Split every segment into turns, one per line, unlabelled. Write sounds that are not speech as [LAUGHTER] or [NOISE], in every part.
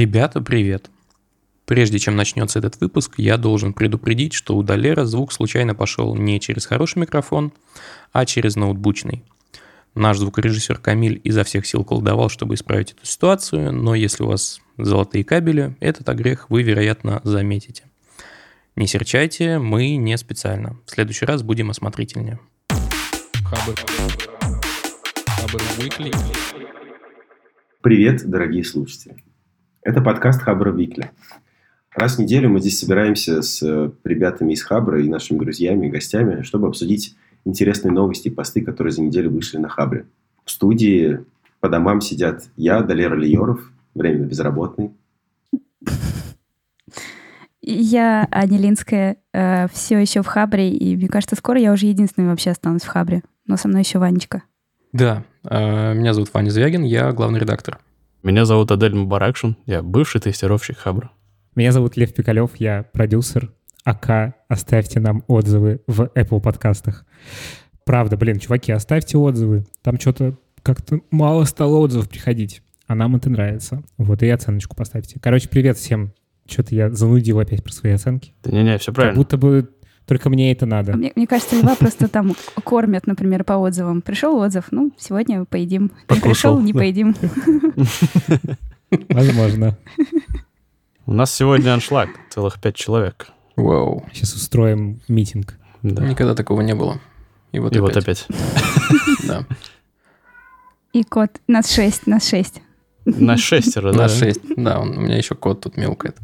Ребята, привет. Прежде чем начнется этот выпуск, я должен предупредить, что у Долера звук случайно пошел не через хороший микрофон, а через ноутбучный. Наш звукорежиссер Камиль изо всех сил колдовал, чтобы исправить эту ситуацию, но если у вас золотые кабели, этот огрех вы, вероятно, заметите. Не серчайте, мы не специально. В следующий раз будем осмотрительнее. Хабр.
Хабр Weekly. Привет, дорогие слушатели. Это подкаст Хабра Викли. Раз в неделю мы здесь собираемся с э, ребятами из Хабра и нашими друзьями и гостями, чтобы обсудить интересные новости и посты, которые за неделю вышли на Хабре. В студии по домам сидят я, Далера Лиоров, временно безработный.
Я, Аня Линская, э, все еще в Хабре, и мне кажется, скоро я уже единственной вообще останусь в Хабре. Но со мной еще Ванечка.
Да, э, меня зовут Ваня Звягин, я главный редактор.
Меня зовут Адель Мубаракшин, я бывший тестировщик Хабра.
Меня зовут Лев Пикалев, я продюсер. АК, оставьте нам отзывы в Apple подкастах. Правда, блин, чуваки, оставьте отзывы. Там что-то как-то мало стало отзывов приходить. А нам это нравится. Вот, и оценочку поставьте. Короче, привет всем. Что-то я занудил опять про свои оценки.
Да не-не, все правильно.
Как будто бы только мне это надо.
Мне, мне кажется, льва просто там кормят, например, по отзывам. Пришел отзыв, ну, сегодня поедим. Не пришел, не поедим.
Возможно.
У нас сегодня аншлаг, целых пять человек.
Вау.
Сейчас устроим митинг.
Да. Никогда такого не было.
И вот И опять. Вот опять. [LAUGHS]
Да.
И кот. Нас шесть, нас шесть.
Нас шестеро, да?
Нас шесть, да. У меня еще кот тут мяукает.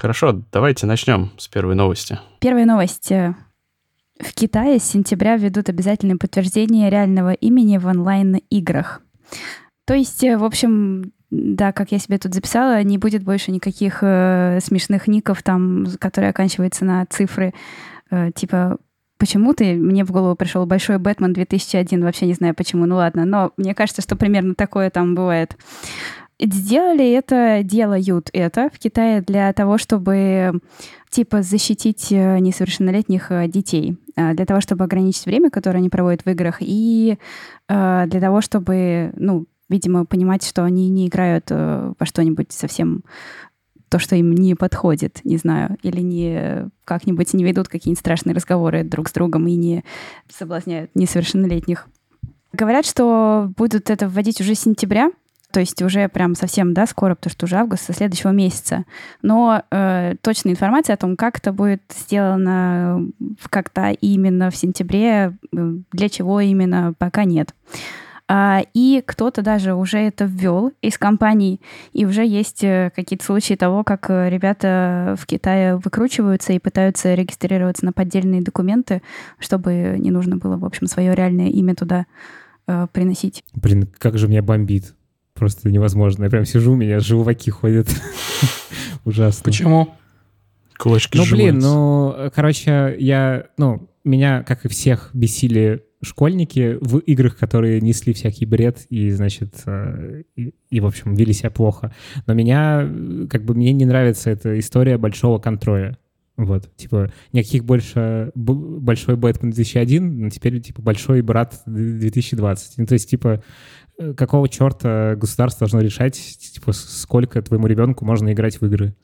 Хорошо, давайте начнем с первой новости.
Первая новость. В Китае с сентября ведут обязательное подтверждение реального имени в онлайн-играх. То есть, в общем, да, как я себе тут записала, не будет больше никаких э, смешных ников, там, которые оканчиваются на цифры. Э, типа, почему ты? Мне в голову пришел Большой Бэтмен 2001, вообще не знаю почему, ну ладно. Но мне кажется, что примерно такое там бывает. Сделали это, делают это в Китае для того, чтобы типа защитить э, несовершеннолетних э, детей, э, для того, чтобы ограничить время, которое они проводят в играх, и для того, чтобы, ну, видимо, понимать, что они не играют во что-нибудь совсем то, что им не подходит, не знаю, или не как-нибудь не ведут какие-нибудь страшные разговоры друг с другом и не соблазняют несовершеннолетних. Говорят, что будут это вводить уже с сентября, то есть уже прям совсем, да, скоро, потому что уже август со следующего месяца. Но э, точная информация о том, как это будет сделано, когда именно в сентябре, э, для чего именно, пока нет. А, и кто-то даже уже это ввел из компаний, и уже есть э, какие-то случаи того, как э, ребята в Китае выкручиваются и пытаются регистрироваться на поддельные документы, чтобы не нужно было, в общем, свое реальное имя туда э, приносить.
Блин, как же меня бомбит просто невозможно. Я прям сижу, у меня желваки ходят. [LAUGHS] Ужасно.
Почему?
Кулачки
Ну, блин, ну, короче, я, ну, меня, как и всех, бесили школьники в играх, которые несли всякий бред и, значит, э, и, и, в общем, вели себя плохо. Но меня, как бы, мне не нравится эта история большого контроля. Вот, типа, никаких больше большой Бэтмен 2001, но теперь, типа, большой брат 2020. Ну, то есть, типа, какого черта государство должно решать, типа, сколько твоему ребенку можно играть в игры?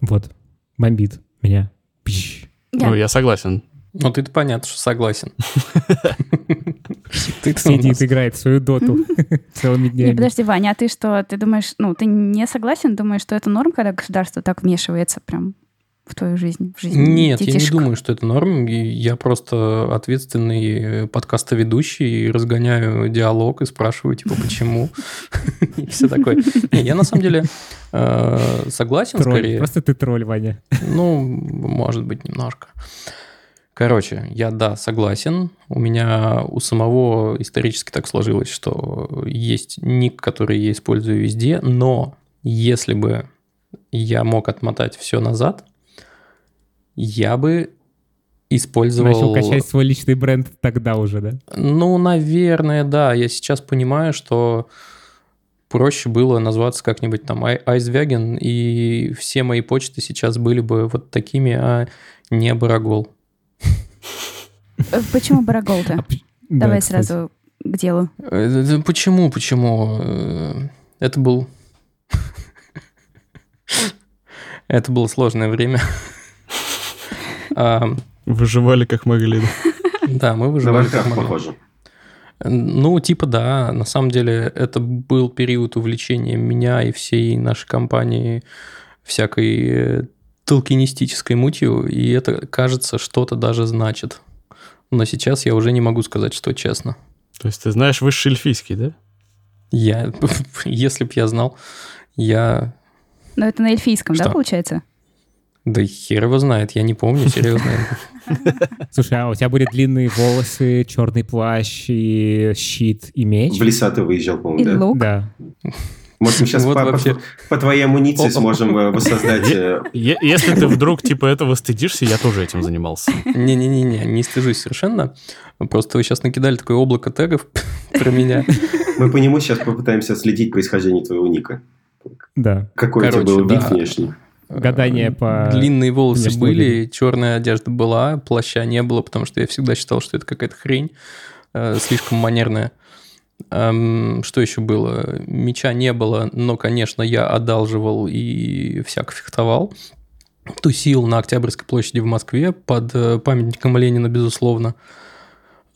Вот. Бомбит меня.
Пищ. Ну, я согласен.
Ну, ты-то понятно, что согласен. [LAUGHS]
Сидит, играет свою доту [LAUGHS] целыми днями.
подожди, Ваня, а ты что, ты думаешь, ну, ты не согласен, думаешь, что это норм, когда государство так вмешивается прям в твою жизнь, в жизнь
Нет,
детишек.
я не думаю, что это норм. Я просто ответственный подкастоведущий, разгоняю диалог и спрашиваю, типа, почему? [LAUGHS] И все такое. Я на самом деле э, согласен скорее.
Просто ты тролль, Ваня.
Ну, может быть, немножко. Короче, я, да, согласен. У меня у самого исторически так сложилось, что есть ник, который я использую везде, но если бы я мог отмотать все назад – я бы использовал...
Начал качать свой личный бренд тогда уже, да?
Ну, наверное, да. Я сейчас понимаю, что проще было назваться как-нибудь там Айзвяген, и все мои почты сейчас были бы вот такими, а не Барагол.
Э, почему Барагол-то? А Давай сразу к делу.
Э, почему, почему? Э, это был... [LAUGHS] Это было сложное время.
Выживали как могли.
Да, мы выживали как могли. похоже. Ну, типа да, на самом деле это был период увлечения меня и всей нашей компании всякой э, толкинистической мутью, и это, кажется, что-то даже значит. Но сейчас я уже не могу сказать, что честно.
То есть ты знаешь высший эльфийский, да?
Я, [LAUGHS] если б я знал, я...
Но это на эльфийском, что? да, получается?
Да хер его знает, я не помню, серьезно. [LAUGHS]
Слушай, а у тебя были длинные волосы, черный плащ и щит и меч?
В леса ты выезжал, по-моему, да?
И лук?
Да.
Может, мы сейчас вот по, вообще... по, по твоей амуниции сможем э, воссоздать... Э,
если ты вдруг типа этого стыдишься, я тоже этим занимался.
Не-не-не, не стыжусь совершенно. Просто вы сейчас накидали такое облако тегов [LAUGHS] про меня.
Мы по нему сейчас попытаемся следить происхождение твоего ника.
Да.
Какой у тебя был вид внешний?
Гадание по...
Длинные волосы были, черная одежда была, плаща не было, потому что я всегда считал, что это какая-то хрень э, слишком манерная. Эм, что еще было? Меча не было, но, конечно, я одалживал и всяко фехтовал. Тусил на Октябрьской площади в Москве под э, памятником Ленина, безусловно.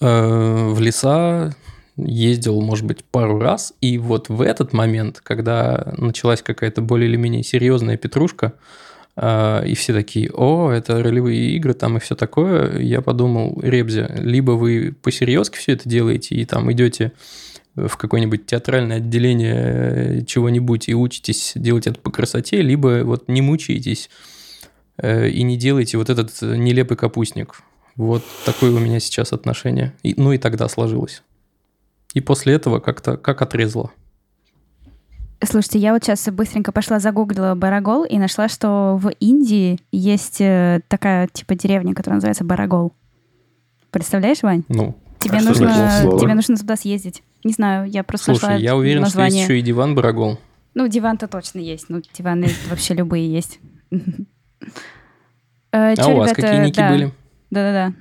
Э, в леса ездил, может быть, пару раз. И вот в этот момент, когда началась какая-то более или менее серьезная петрушка, э, и все такие, о, это ролевые игры там и все такое, я подумал, Ребзя, либо вы посерьезки все это делаете и там идете в какое-нибудь театральное отделение э, чего-нибудь и учитесь делать это по красоте, либо вот не мучаетесь э, и не делаете вот этот нелепый капустник. Вот такое у меня сейчас отношение. И, ну и тогда сложилось. И после этого как-то как отрезало.
Слушайте, я вот сейчас быстренько пошла загуглила Барагол и нашла, что в Индии есть э, такая типа деревня, которая называется Барагол. Представляешь, Вань?
Ну,
тебе а нужно, тебе нужно туда съездить. Не знаю, я просто
Слушай, я уверен, название. что есть еще и диван Барагол.
Ну, диван-то точно есть. Ну, диваны [LAUGHS] вообще любые есть. [LAUGHS] Э,
а у вас какие ники были?
Да-да-да.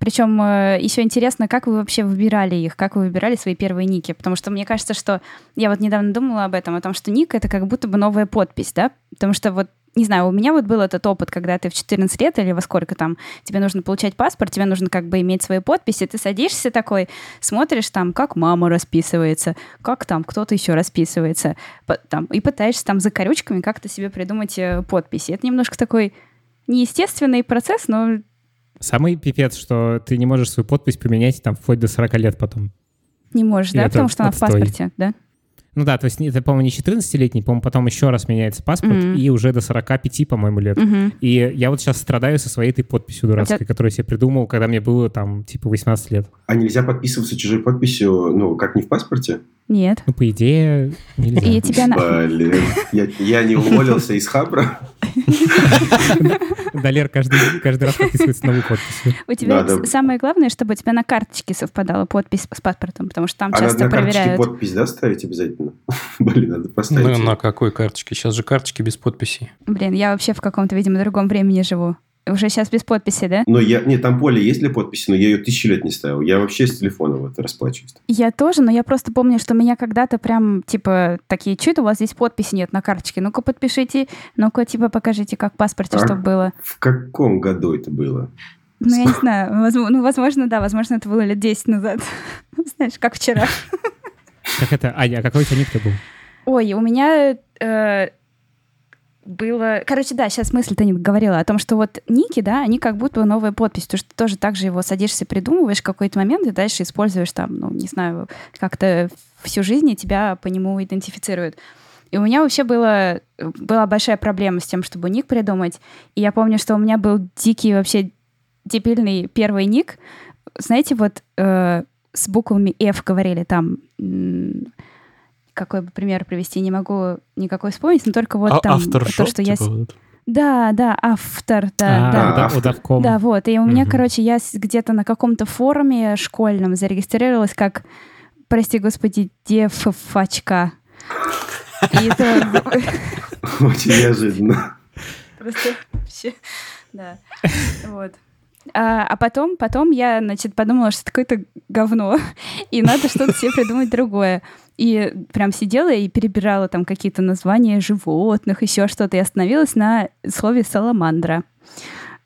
Причем э, еще интересно, как вы вообще выбирали их, как вы выбирали свои первые ники, потому что мне кажется, что я вот недавно думала об этом, о том, что ник — это как будто бы новая подпись, да, потому что вот не знаю, у меня вот был этот опыт, когда ты в 14 лет или во сколько там, тебе нужно получать паспорт, тебе нужно как бы иметь свои подписи, ты садишься такой, смотришь там, как мама расписывается, как там кто-то еще расписывается, там, и пытаешься там за корючками как-то себе придумать э, подписи. Это немножко такой неестественный процесс, но
Самый пипец, что ты не можешь свою подпись поменять там вплоть до 40 лет потом.
Не можешь, да? Потому что она в паспорте, да?
Ну да, то есть это, по-моему, не 14-летний, по-моему, потом еще раз меняется паспорт, mm-hmm. и уже до 45, по-моему, лет. Mm-hmm. И я вот сейчас страдаю со своей этой подписью дурацкой, это... которую я себе придумал, когда мне было там типа 18 лет.
А нельзя подписываться чужой подписью, ну, как не в паспорте?
Нет.
Ну, по идее, нельзя.
И тебя
Блин, я, я не уволился из Хабра. [LAUGHS]
Далер каждый, каждый раз подписывается новую подпись.
У тебя самое главное, чтобы у тебя на карточке совпадала подпись с паспортом, потому что там а часто
на
проверяют.
карточке подпись, да, ставить обязательно? [LAUGHS] Блин, надо поставить.
Ну, на какой карточке? Сейчас же карточки без подписей.
Блин, я вообще в каком-то, видимо, другом времени живу. Уже сейчас без подписи, да?
Но я... Нет, там поле есть для подписи, но я ее тысячу лет не ставил. Я вообще с телефона вот расплачиваюсь.
Я тоже, но я просто помню, что меня когда-то прям, типа, такие, что это у вас здесь подписи нет на карточке? Ну-ка подпишите, ну-ка, типа, покажите, как в паспорте, а чтобы было.
В каком году это было?
Ну, я не знаю. Возможно, ну, возможно, да. Возможно, это было лет 10 назад. [LAUGHS] Знаешь, как вчера.
Как это? Аня, а какой у тебя нитка был?
Ой, у меня э, было... Короче, да, сейчас мысль-то не говорила о том, что вот ники, да, они как будто новая подпись, то что ты тоже так же его садишься, придумываешь какой-то момент и дальше используешь там, ну, не знаю, как-то всю жизнь и тебя по нему идентифицируют. И у меня вообще было, была большая проблема с тем, чтобы ник придумать. И я помню, что у меня был дикий вообще дебильный первый ник. Знаете, вот э, с буквами F говорили там какой бы пример привести, не могу никакой вспомнить, но только вот а, там
автор
то, что я... Типа вот. Да, да, автор, да, а, да.
Да, удавком.
Да, вот. И у меня, угу. короче, я где-то на каком-то форуме школьном зарегистрировалась как, прости господи, девфачка.
Очень неожиданно.
Просто вообще, да. Вот. А, а потом, потом я, значит, подумала, что это какое-то говно, [LAUGHS] и надо что-то себе придумать другое. И прям сидела и перебирала там какие-то названия животных, еще что-то, и остановилась на слове «саламандра».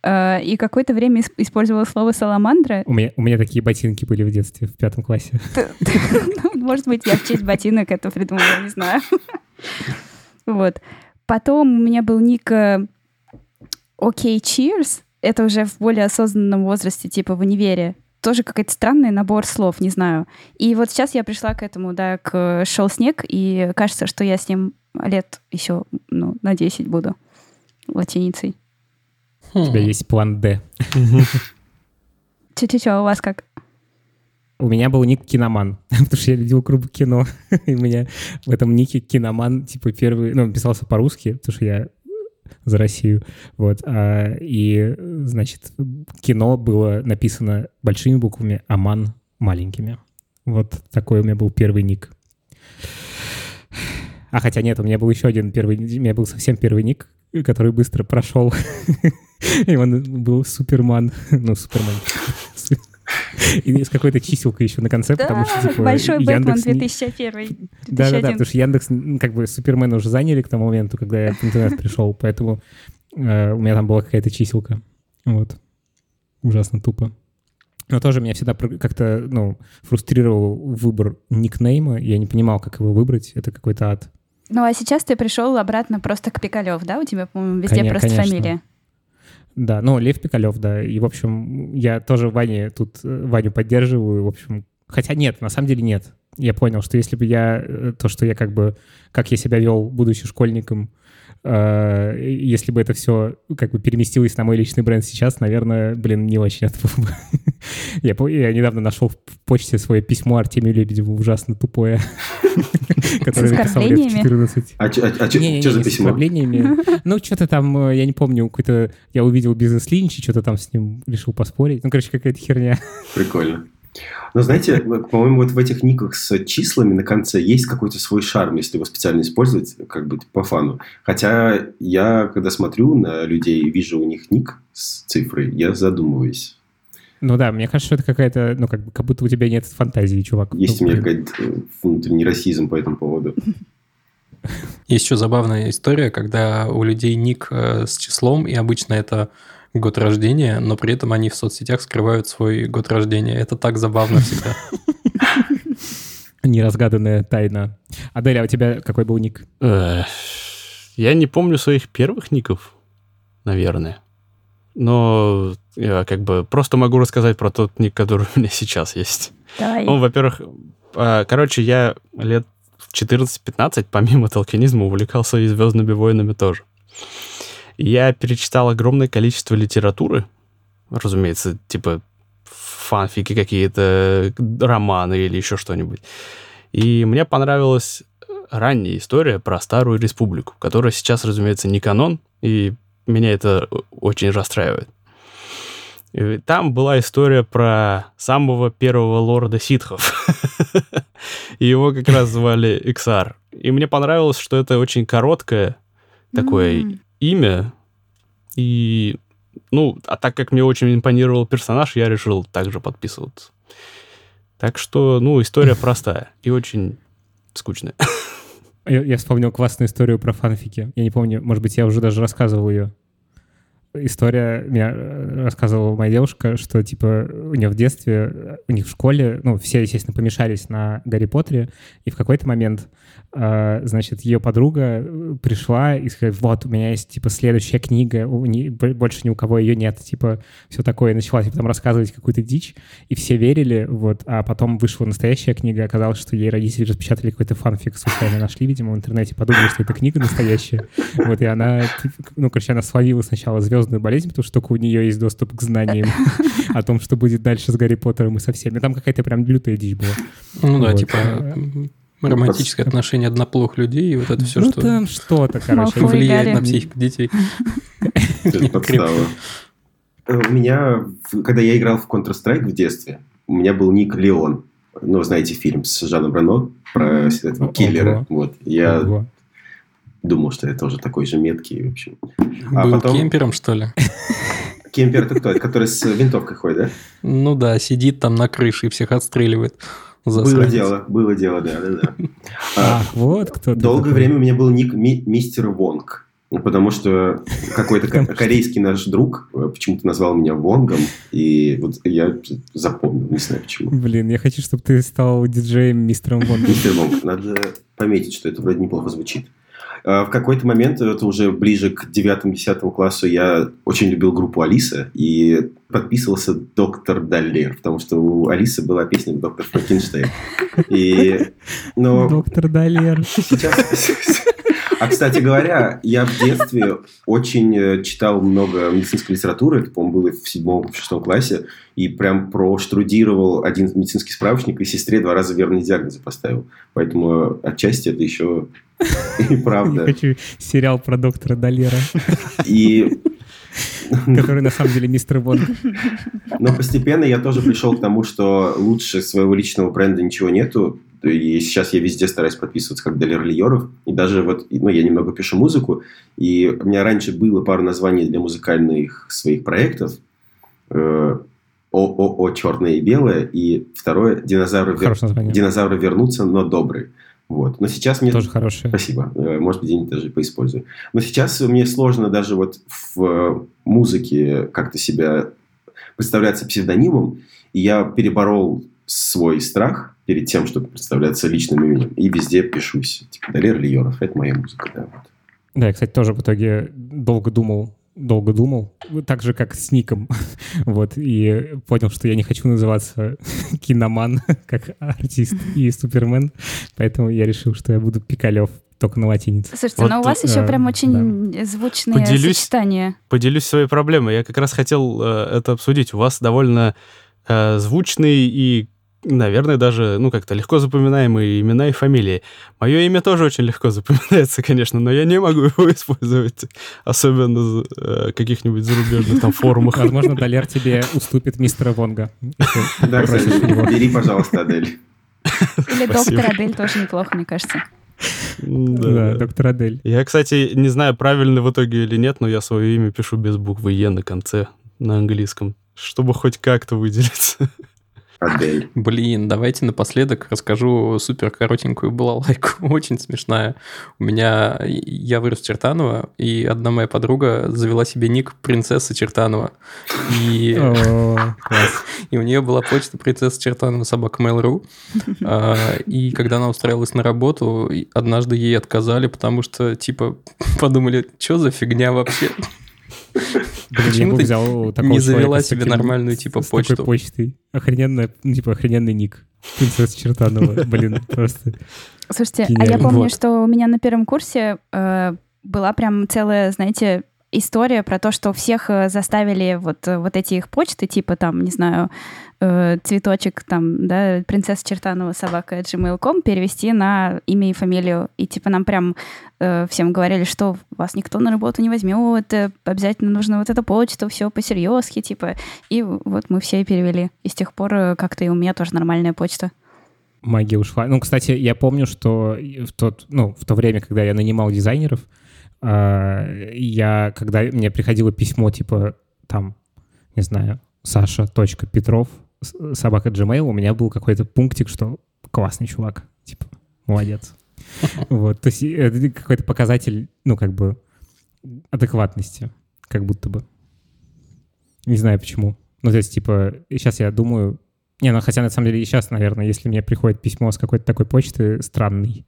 А, и какое-то время использовала слово «саламандра».
У меня, у меня такие ботинки были в детстве, в пятом классе. [LAUGHS]
Ну, может быть, я в честь ботинок это придумала, не знаю. [LAUGHS] Вот. Потом у меня был ник э, «Окей, cheers», это уже в более осознанном возрасте, типа в универе. Тоже какой-то странный набор слов, не знаю. И вот сейчас я пришла к этому, да, к «Шел снег», и кажется, что я с ним лет еще, ну, на 10 буду латиницей.
У тебя есть план «Д». [LAUGHS]
Че-че-че, у вас как?
У меня был ник Киноман, [LAUGHS] потому что я любил круг кино. [LAUGHS] И у меня в этом нике Киноман, типа, первый, ну, писался по-русски, потому что я за Россию. Вот. А, и, значит, кино было написано большими буквами, а ман маленькими. Вот такой у меня был первый ник. А хотя нет, у меня был еще один первый, у меня был совсем первый ник, который быстро прошел. [LAUGHS] И он был Суперман. [LAUGHS] Ну, Суперман. И с какой-то чиселкой еще на конце,
да,
потому что, типа,
Большой
Яндекс...
Бэтмен 2001.
Да-да-да, потому что Яндекс, как бы, Супермена уже заняли к тому моменту, когда я в интернет пришел, поэтому э, у меня там была какая-то чиселка. Вот. Ужасно тупо. Но тоже меня всегда как-то, ну, фрустрировал выбор никнейма. Я не понимал, как его выбрать. Это какой-то ад.
Ну, а сейчас ты пришел обратно просто к Пикалев, да? У тебя, по-моему, везде Конечно, просто конечно. фамилия.
Да, ну, Лев Пикалев, да. И, в общем, я тоже Ване тут, э, Ваню поддерживаю, в общем. Хотя нет, на самом деле нет. Я понял, что если бы я, э, то, что я как бы, как я себя вел, будучи школьником, если бы это все как бы переместилось на мой личный бренд сейчас, наверное, блин, не очень это было бы. я, я недавно нашел в почте свое письмо Артемию Лебедеву, ужасно тупое, [LAUGHS]
которое написал лет в
14. А, а, а что за письмо?
Ну, что-то там, э, я не помню, какой-то, я увидел бизнес-линч, что-то там с ним решил поспорить. Ну, короче, какая-то херня.
Прикольно. Но знаете, по-моему, вот в этих никах с числами на конце есть какой-то свой шарм, если его специально использовать, как бы по фану. Хотя я, когда смотрю на людей и вижу у них ник с цифрой, я задумываюсь.
Ну да, мне кажется, что это какая-то, ну как, как будто у тебя нет фантазии, чувак.
Есть
ну,
у меня какой-то э, внутренний расизм по этому поводу.
Есть еще забавная история, когда у людей ник э, с числом, и обычно это год рождения, но при этом они в соцсетях скрывают свой год рождения. Это так забавно всегда.
Неразгаданная тайна. Аделя, а у тебя какой был ник?
Я не помню своих первых ников, наверное. Но я как бы просто могу рассказать про тот ник, который у меня сейчас есть.
Давай.
Ну, во-первых, а, короче, я лет в 14-15, помимо толкинизма, увлекался и «Звездными войнами» тоже. Я перечитал огромное количество литературы, разумеется, типа фанфики какие-то, романы или еще что-нибудь. И мне понравилась ранняя история про Старую Республику, которая сейчас, разумеется, не канон, и меня это очень расстраивает. И там была история про самого первого лорда ситхов. [LAUGHS] Его как раз звали Иксар. И мне понравилось, что это очень короткое такое имя. И, ну, а так как мне очень импонировал персонаж, я решил также подписываться. Так что, ну, история [LAUGHS] простая и очень скучная. [LAUGHS]
Я, я вспомнил классную историю про фанфики. Я не помню, может быть, я уже даже рассказывал ее история, меня э, рассказывала моя девушка, что, типа, у нее в детстве, у них в школе, ну, все, естественно, помешались на Гарри Поттере, и в какой-то момент, значит, ее подруга э, пришла и сказала, вот, у меня есть, типа, следующая книга, у не, больше ни у кого ее нет, типа, все такое, и начала, типа, там рассказывать какую-то дичь, и все верили, вот, а потом вышла настоящая книга, оказалось, что ей родители распечатали какой-то фанфик, случайно нашли, видимо, в интернете, подумали, что это книга настоящая, вот, и она, типа, ну, короче, она словила сначала звезд звездную болезнь, потому что только у нее есть доступ к знаниям о том, что будет дальше с Гарри Поттером и со всеми. Там какая-то прям лютая дичь была.
Ну да, типа романтическое отношение одноплох людей и вот это все,
ну,
что...
там что-то, [LAUGHS] короче.
Влияет на психику детей.
Э, у меня, когда я играл в Counter-Strike в детстве, у меня был ник Леон. Ну, знаете фильм с Жаном Рено про этого киллера. Вот. Я думал, что я тоже такой же меткий, в общем.
А Был потом... кемпером, что ли? [LAUGHS]
Кемпер это кто? Это который с винтовкой ходит, да?
Ну да, сидит там на крыше и всех отстреливает.
Было
Засранец.
дело, было дело, да, да, да. [LAUGHS] А,
вот кто
Долгое
такой.
время у меня был ник Ми- Мистер Вонг. Ну, Потому что какой-то ко- корейский наш друг э, почему-то назвал меня Вонгом, и вот я запомнил, не знаю почему.
Блин, я хочу, чтобы ты стал диджеем мистером Вонгом.
Мистер Вонг, надо пометить, что это вроде неплохо звучит. А В какой-то момент, это уже ближе к 9-10 классу, я очень любил группу Алиса и подписывался Доктор Даллер, потому что у Алисы была песня Доктор Франкенштейн. И, но
Доктор Далер.
сейчас... А, кстати говоря, я в детстве очень э, читал много медицинской литературы, это, по-моему, было в седьмом, в шестом классе, и прям проштрудировал один медицинский справочник, и сестре два раза верные диагнозы поставил. Поэтому отчасти это еще и
Я [LAUGHS]
правда.
хочу сериал про доктора Далера,
И... [LAUGHS]
который на самом деле мистер Вонг.
Но постепенно я тоже пришел к тому, что лучше своего личного бренда ничего нету. И сейчас я везде стараюсь подписываться как Далер Лиеров. И даже вот, ну, я немного пишу музыку. И у меня раньше было пару названий для музыкальных своих проектов. Э, ООО «Черное и белое». И второе «Динозавры, вер-. Динозавры вернутся, но добрые». Вот. Но сейчас мне...
Тоже хорошее.
Спасибо. Э, Может быть, где-нибудь даже поиспользую. Но сейчас мне сложно даже вот в э, музыке как-то себя представляться псевдонимом. И я переборол свой страх перед тем, чтобы представляться личным именем. И везде пишусь. Типа, Далер Лиеров. Это моя музыка, да. Вот.
Да, я, кстати, тоже в итоге долго думал, долго думал, так же, как с ником, [LAUGHS] вот, и понял, что я не хочу называться [LAUGHS] киноман, [LAUGHS] как артист и супермен, поэтому я решил, что я буду Пикалев, только на латинице.
Слушайте,
Вот,
но у вас
э,
еще прям
да.
очень звучные
Поделюсь.
сочетания.
Поделюсь своей проблемой. Я как раз хотел э, это обсудить. У вас довольно э, звучные и, наверное, даже, ну, как-то легко запоминаемые имена и фамилии. Мое имя тоже очень легко запоминается, конечно, но я не могу его [LAUGHS] использовать, особенно в э, каких-нибудь зарубежных там форумах.
Возможно, Далер тебе уступит мистера Вонга.
Да, кстати,
его.
бери, пожалуйста, Адель.
Или доктор Адель тоже неплохо, мне кажется.
Да, доктор Адель.
Я, кстати, не знаю, правильно в итоге или нет, но я свое имя пишу без буквы «Е» на конце на английском, чтобы хоть как-то выделиться.
Адель. [LAUGHS]
Блин, давайте напоследок расскажу супер коротенькую балалайку, [LAUGHS] очень смешная. У меня, я вырос в Чертаново, и одна моя подруга завела себе ник принцесса Чертанова. И, [LAUGHS] и у нее была почта принцесса Чертанова собака Mail.ru. А, И когда она устраивалась на работу, однажды ей отказали, потому что, типа, подумали, что за фигня вообще?
Блин, я
Почему
бы
ты
взял такого
не завела
с
себе
таким-
нормальную, типа,
с такой
почту?
почтой. Охрененная, ну, типа, охрененный ник. Принцесса Чертанова. [LAUGHS] Блин, просто.
Слушайте, а я помню,
Вот.
что у меня на первом курсе э, была прям целая, знаете, история про то, что всех э, заставили вот, э, вот эти их почты, типа там, не знаю, э, цветочек там, да, принцесса Чертанова собака gmail.com перевести на имя и фамилию. И типа нам прям э, всем говорили, что вас никто на работу не возьмет, обязательно нужно вот эту почту, все по-серьезки, типа. И вот мы все и перевели. И с тех пор как-то и у меня тоже нормальная почта.
магия ушла. Ну, кстати, я помню, что в, тот, ну, в то время, когда я нанимал дизайнеров, я, когда мне приходило письмо, типа, там, не знаю, Саша.Петров, с- собака Gmail, у меня был какой-то пунктик, что классный чувак, типа, молодец. [LAUGHS] Вот, то есть это какой-то показатель, ну, как бы, адекватности, как будто бы. Не знаю почему. Ну, то есть, типа, сейчас я думаю... Не, ну, хотя, на самом деле, и сейчас, наверное, если мне приходит письмо с какой-то такой почты странный,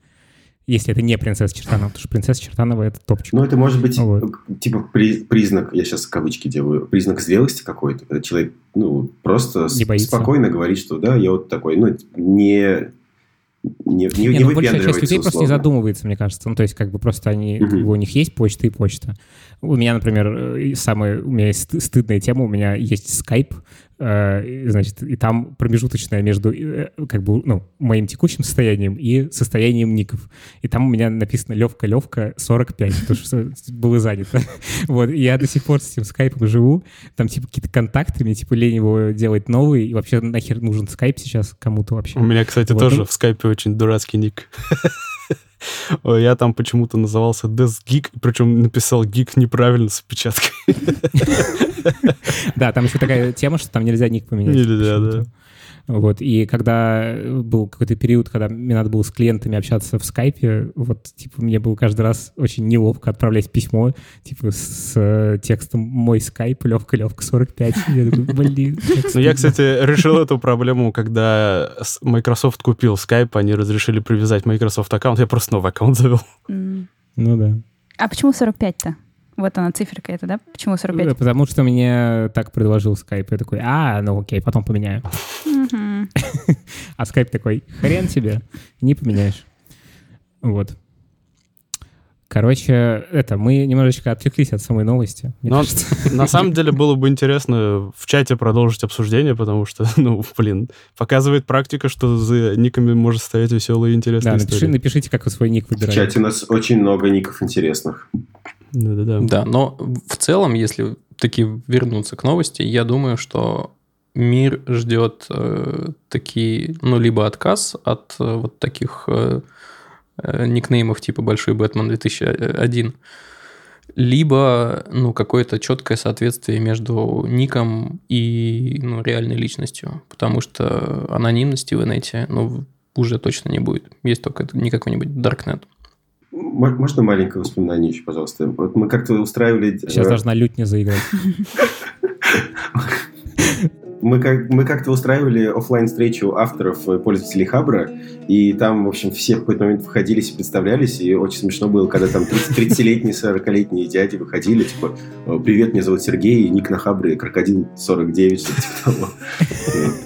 если это не принцесса Чертанова, потому что принцесса Чертанова — это топчик.
Ну, это может быть,
Вот.
типа, при- признак, я сейчас кавычки делаю, признак зрелости какой-то, когда человек, ну, просто
Не
спокойно говорит, что да, я вот такой, ну, не, не, не,
Не,
не
ну, большая часть людей просто не
условно.
задумывается, мне кажется. Ну, то есть, как бы просто они, как
Мгм.
бы у них есть почта и почта. У меня, например, э, самая, у меня есть сты- стыдная тема, у меня есть Skype, значит, и там промежуточная между, э, как бы, ну, моим текущим состоянием и состоянием ников. И там у меня написано Левка-Левка 45, потому что было занято. [LAUGHS] Вот, и я до сих пор с этим скайпом живу, там, типа, какие-то контакты, мне, типа, лень его делать новый, и вообще нахер нужен скайп сейчас кому-то вообще.
У меня, кстати,
Вот,
тоже
ну-
в скайпе очень дурацкий ник. [LAUGHS] Я там почему-то назывался Death Geek, причем написал гик неправильно с опечаткой. [LAUGHS]
Да, там еще такая тема, что там нельзя ник поменять.
Нельзя, да.
Вот, и когда был какой-то период, когда мне надо было с клиентами общаться в скайпе, вот, типа, мне было каждый раз очень неловко отправлять письмо, типа, с э, текстом «Мой скайп, Левка, Левка, 45». Я такой, блин.
Ну, я, кстати, решил эту проблему, когда Microsoft купил Skype, они разрешили привязать Microsoft аккаунт, я просто новый аккаунт завел.
Ну да.
А почему 45-то? Вот она, циферка эта, да? Почему 45?
Э, Потому что мне так предложил Skype. Я такой, а, ну окей, потом поменяю. [LAUGHS] А Skype такой, хрен тебе, не поменяешь. Вот. Короче, это, мы немножечко отвлеклись от самой новости.
Но на самом деле было бы интересно в чате продолжить обсуждение, потому что, [LAUGHS] ну, блин, показывает практика, что за никами может стоять веселые и
Да,
интересные
напиши-
истории.
напишите, как вы свой ник
В
выбираете.
чате у нас очень много ников интересных.
Да-да-да.
Да, но в целом, если таки вернуться к новости, я думаю, что мир ждет э, такие, ну, либо отказ от э, вот таких э, э, никнеймов типа Большой Бэтмен 2001, либо, ну, какое-то четкое соответствие между ником и, ну, реальной личностью, потому что анонимности в инете, ну, уже точно не будет. Есть только не какой-нибудь Darknet.
Можно маленькое воспоминание еще, пожалуйста? Вот мы как-то устраивали...
Сейчас
э,
должна лютня заиграть. [LAUGHS]
Мы, как, мы как-то устраивали оффлайн встречу авторов и пользователей Хабра, и там, в общем, все в какой-то момент выходились и представлялись, и очень смешно было, когда там 30 30-летние, 40-летние дяди выходили, типа, «Э, «Привет, меня зовут Сергей, ник на Хабре, крокодил 49», что-то типа того.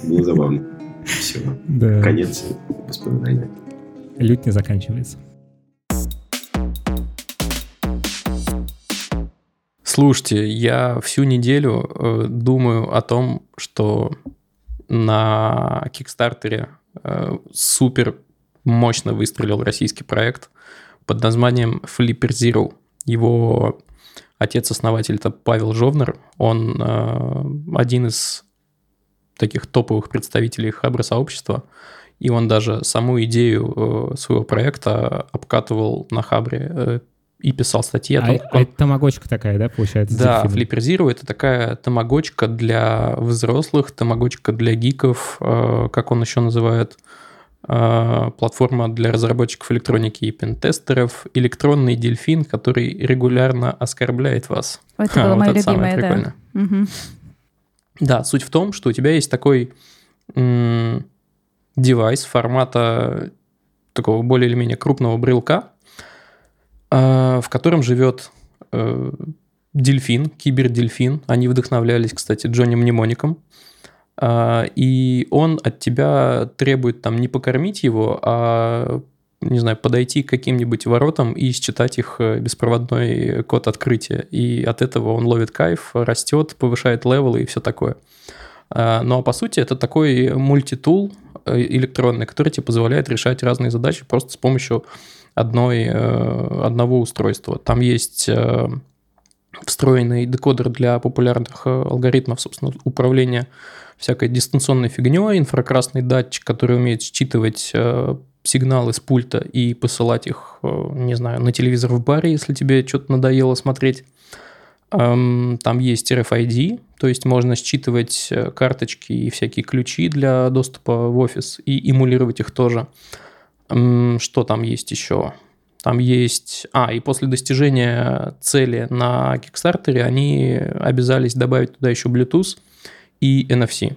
Было забавно. Все,
Да.
конец воспоминания.
Лютня заканчивается.
Слушайте, я всю неделю э, думаю о том, что на Кикстартере э, супер мощно выстрелил российский проект под названием Flipper Zero. Его отец-основатель это Павел Жовнер. Он э, один из таких топовых представителей хабра сообщества. И он даже саму идею э, своего проекта обкатывал на хабре э, и писал статьи о
А,
том,
а
как он
это тамагочка такая, да, получается?
да? Flipper Zero это такая тамагочка для взрослых, тамагочка для гиков, э, как он еще называет, э, платформа для разработчиков электроники и пентестеров, электронный дельфин, который регулярно оскорбляет вас.
Это
Ха,
было
вот
мое
это самое
любимое, да.
прикольное.
Мгм.
Да, суть в том, что у тебя есть такой м, девайс формата такого более или менее крупного брелка, а, в котором живет э, дельфин, кибердельфин. Они вдохновлялись, кстати, Джонни Мнемоником. А, И он от тебя требует там не покормить его, а не знаю, подойти к каким-нибудь воротам и считать их э, беспроводной код открытия. И от этого он ловит кайф, растет, повышает левелы и все такое. А, Ну а по сути это такой мультитул э, электронный, который тебе позволяет решать разные задачи просто с помощью одной, э, одного устройства. Там есть э, встроенный декодер для популярных э, алгоритмов, собственно, управления всякой дистанционной фигней, инфракрасный датчик, который умеет считывать сигналы с пульта и посылать их, не знаю, на телевизор в баре, если тебе что-то надоело смотреть. Эм, Там есть RFID, то есть можно считывать карточки и всякие ключи для доступа в офис и эмулировать их тоже. Что там есть еще? Там есть... А, и после достижения цели на Kickstarter они обязались добавить туда еще Bluetooth и NFC.